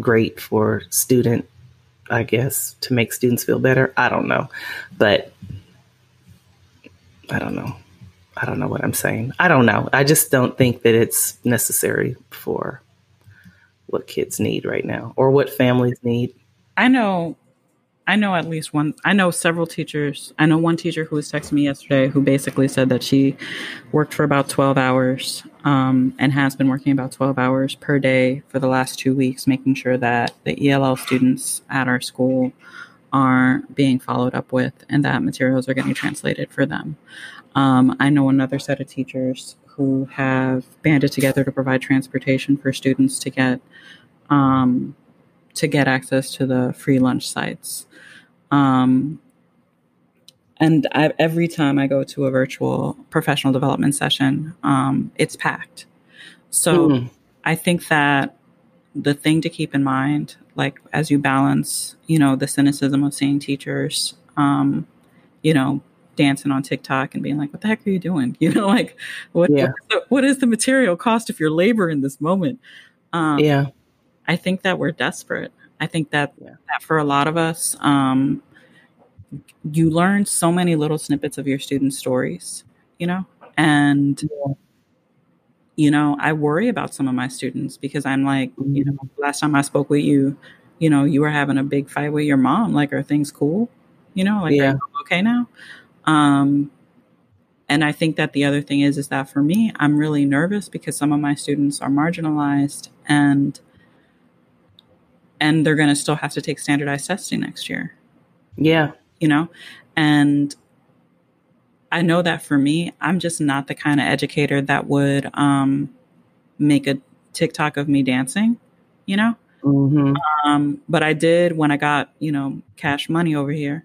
great for student, I guess, to make students feel better. I don't know. But I don't know. I don't know what I'm saying. I don't know. I just don't think that it's necessary for what kids need right now or what families need. I know I know at least one. I know several teachers. I know one teacher who was texting me yesterday who basically said that she worked for about 12 hours um, and has been working about 12 hours per day for the last two weeks, making sure that the ELL students at our school are being followed up with and that materials are getting translated for them. Um, I know another set of teachers who have banded together to provide transportation for students to get um, to get access to the free lunch sites. Um, and I, every time I go to a virtual professional development session, um, it's packed. So mm. I think that the thing to keep in mind, like as you balance, you know, the cynicism of seeing teachers, um, you know, dancing on TikTok and being like, "What the heck are you doing?" You know, like, what yeah. what, is the, what is the material cost of your labor in this moment? Um, yeah, I think that we're desperate. I think that, yeah. that for a lot of us, um, you learn so many little snippets of your students' stories, you know, and yeah. you know, I worry about some of my students because I'm like, mm-hmm. you know, mm-hmm. last time I spoke with you, you know, you were having a big fight with your mom. Like, are things cool? You know, like, yeah. okay now? Um, and I think that the other thing is, is that for me, I'm really nervous because some of my students are marginalized and and they're going to still have to take standardized testing next year. Yeah. You know, and I know that for me, I'm just not the kind of educator that would um, make a TikTok of me dancing, you know? Mm-hmm. Um, but I did when I got, you know, cash money over here.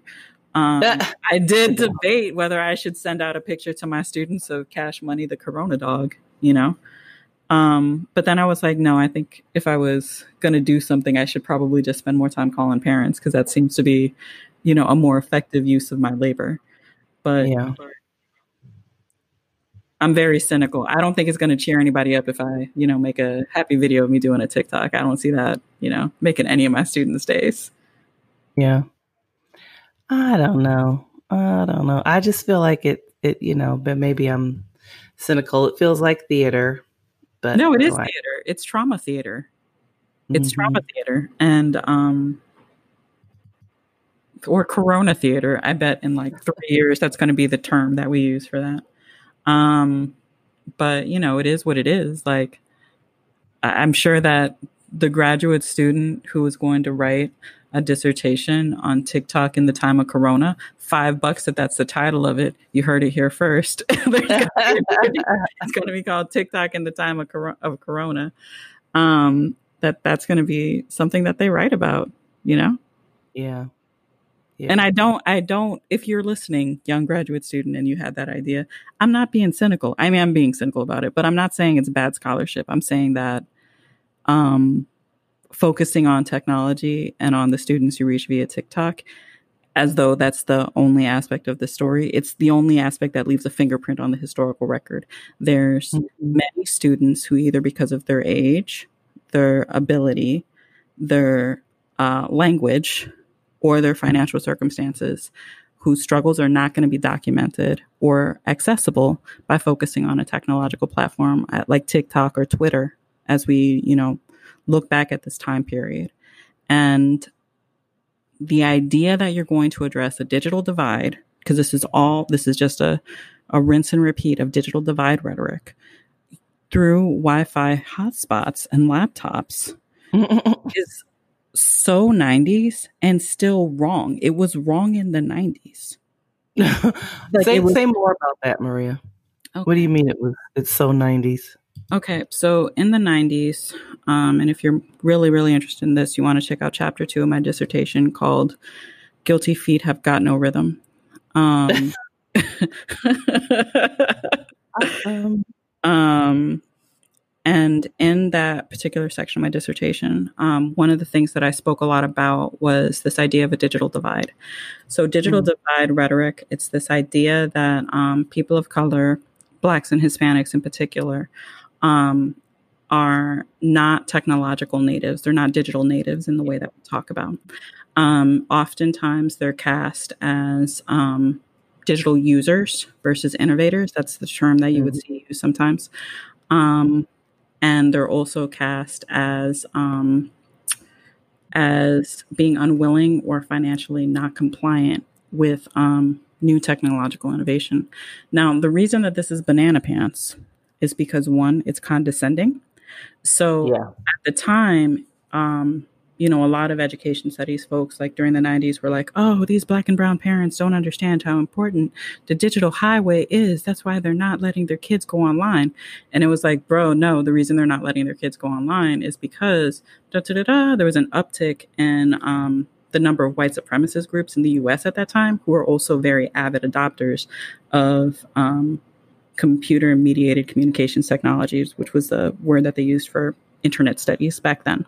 Um, I did debate whether I should send out a picture to my students of Cash Money, the Corona dog, you know? Um, but then I was like, no, I think if I was going to do something, I should probably just spend more time calling parents because that seems to be, you know, a more effective use of my labor. But yeah. I'm very cynical. I don't think it's going to cheer anybody up if I, you know, make a happy video of me doing a TikTok. I don't see that, you know, making any of my students' days. Yeah. I don't know. I don't know. I just feel like it, it, you know, but maybe I'm cynical. It feels like theater but no, it is theater. It's trauma theater. It's mm-hmm. trauma theater, and um, or Corona theater. I bet in like three years that's going to be the term that we use for that. Um, but you know, it is what it is. Like, I'm sure that the graduate student who is going to write a dissertation on TikTok in the time of Corona. Five bucks if that's the title of it. You heard it here first. it's going to be called TikTok in the time of, cor- of Corona. Um, that that's going to be something that they write about. You know. Yeah. Yeah. And I don't, I don't, if you're listening, young graduate student, and you had that idea, I'm not being cynical. I mean, I'm being cynical about it, but I'm not saying it's bad scholarship. I'm saying that, um, focusing on technology and on the students you reach via TikTok as though that's the only aspect of the story. It's the only aspect that leaves a fingerprint on the historical record. There's mm-hmm. many students who, either because of their age, their ability, their uh, language, or their financial circumstances, whose struggles are not going to be documented or accessible by focusing on a technological platform like TikTok or Twitter, as we, you know, look back at this time period. And the idea that you're going to address a digital divide, because this is all, this is just a, a rinse and repeat of digital divide rhetoric through Wi Fi hotspots and laptops is so 90s and still wrong. It was wrong in the 90s. like say, was, say more about that, Maria. Okay. What do you mean it was it's so 90s? Okay, so in the 90s, um, and if you're really, really interested in this, you want to check out chapter two of my dissertation called Guilty Feet Have Got No Rhythm. Um, um, um, and in that particular section of my dissertation, um, one of the things that I spoke a lot about was this idea of a digital divide. So, digital mm-hmm. divide rhetoric, it's this idea that um, people of color, Blacks and Hispanics in particular, um, are not technological natives. They're not digital natives in the way that we talk about. Um, oftentimes, they're cast as um, digital users versus innovators. That's the term that you would mm-hmm. see used sometimes. Um, and they're also cast as um, as being unwilling or financially not compliant with um, new technological innovation. Now, the reason that this is banana pants is because one, it's condescending. So yeah. at the time, um, you know, a lot of education studies folks, like during the 90s, were like, oh, these black and brown parents don't understand how important the digital highway is. That's why they're not letting their kids go online. And it was like, bro, no, the reason they're not letting their kids go online is because da da da da, there was an uptick in um, the number of white supremacist groups in the US at that time who were also very avid adopters of um, computer mediated communications technologies, which was the word that they used for internet studies back then.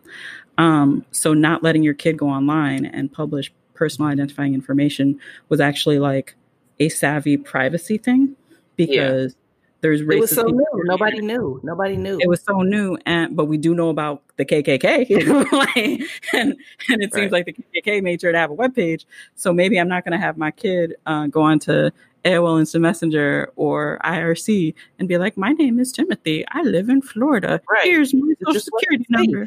Um, so not letting your kid go online and publish personal identifying information was actually like a savvy privacy thing because. There's. It was so new. Nobody knew. Nobody knew. It was so new, and but we do know about the KKK, like, and and it seems like the KKK made sure to have a web page. So maybe I'm not going to have my kid uh, go on to AOL Instant Messenger or IRC and be like, "My name is Timothy. I live in Florida. Right. Here's my social security number."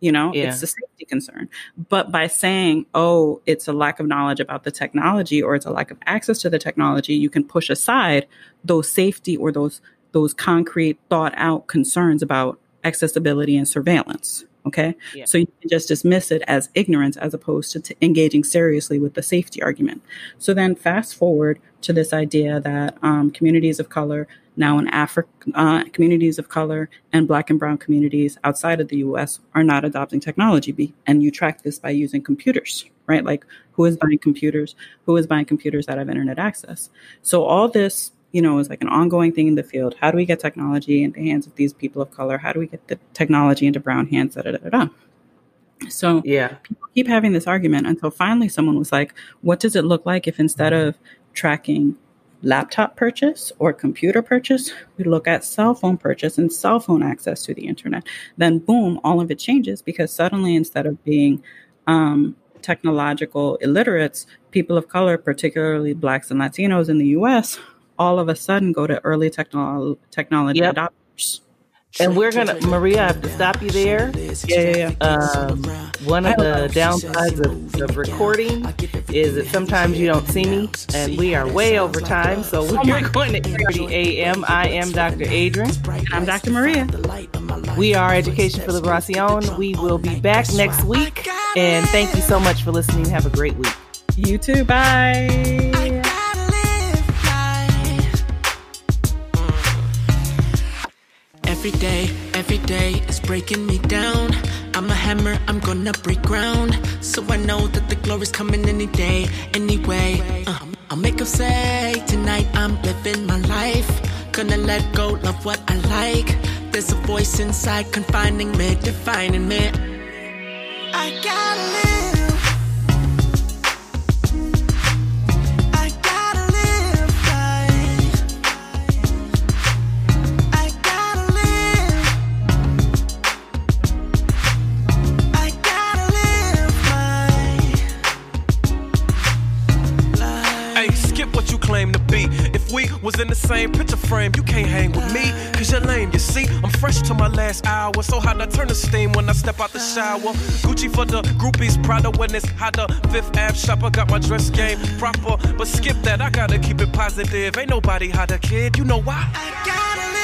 You know, yeah. it's a safety concern. But by saying, oh, it's a lack of knowledge about the technology or it's a lack of access to the technology, you can push aside those safety or those those concrete thought out concerns about accessibility and surveillance. Okay. Yeah. So you can just dismiss it as ignorance as opposed to t- engaging seriously with the safety argument. So then fast forward to this idea that um, communities of color now in Africa, uh, communities of color and black and brown communities outside of the US are not adopting technology. And you track this by using computers, right? Like who is buying computers? Who is buying computers that have internet access? So all this you know, is like an ongoing thing in the field. How do we get technology in the hands of these people of color? How do we get the technology into brown hands? Da, da, da, da. So yeah, people keep having this argument until finally someone was like, what does it look like if instead of tracking laptop purchase or computer purchase, we look at cell phone purchase and cell phone access to the internet. Then, boom, all of it changes because suddenly, instead of being um, technological illiterates, people of color, particularly Blacks and Latinos in the US, all of a sudden go to early technolo- technology yep. adopters. And we're gonna, Maria, I have to stop you there. Yeah, yeah, yeah. Um, one of the downsides of, of, recording is that sometimes you don't see me, and we are way over time. So we're oh going to 30 a.m. I am Dr. Adrian. And I'm Dr. Maria. We are Education for Liberacion. We will be back next week. And thank you so much for listening. Have a great week. You too. Bye. Every day, every day is breaking me down. I'm hammer, I'm gonna break ground. So I know that the glory's coming any day, anyway. Uh, I'll make them say tonight I'm living my life. Gonna let go, love what I like. There's a voice inside confining me, defining me. I gotta live. Same picture frame. You can't hang with me, cause you're lame. You see, I'm fresh to my last hour. So hot I turn the steam when I step out the shower. Gucci for the groupies, Prada when it's hot. The fifth Ave shopper got my dress game proper. But skip that, I gotta keep it positive. Ain't nobody hotter, kid. You know why? I gotta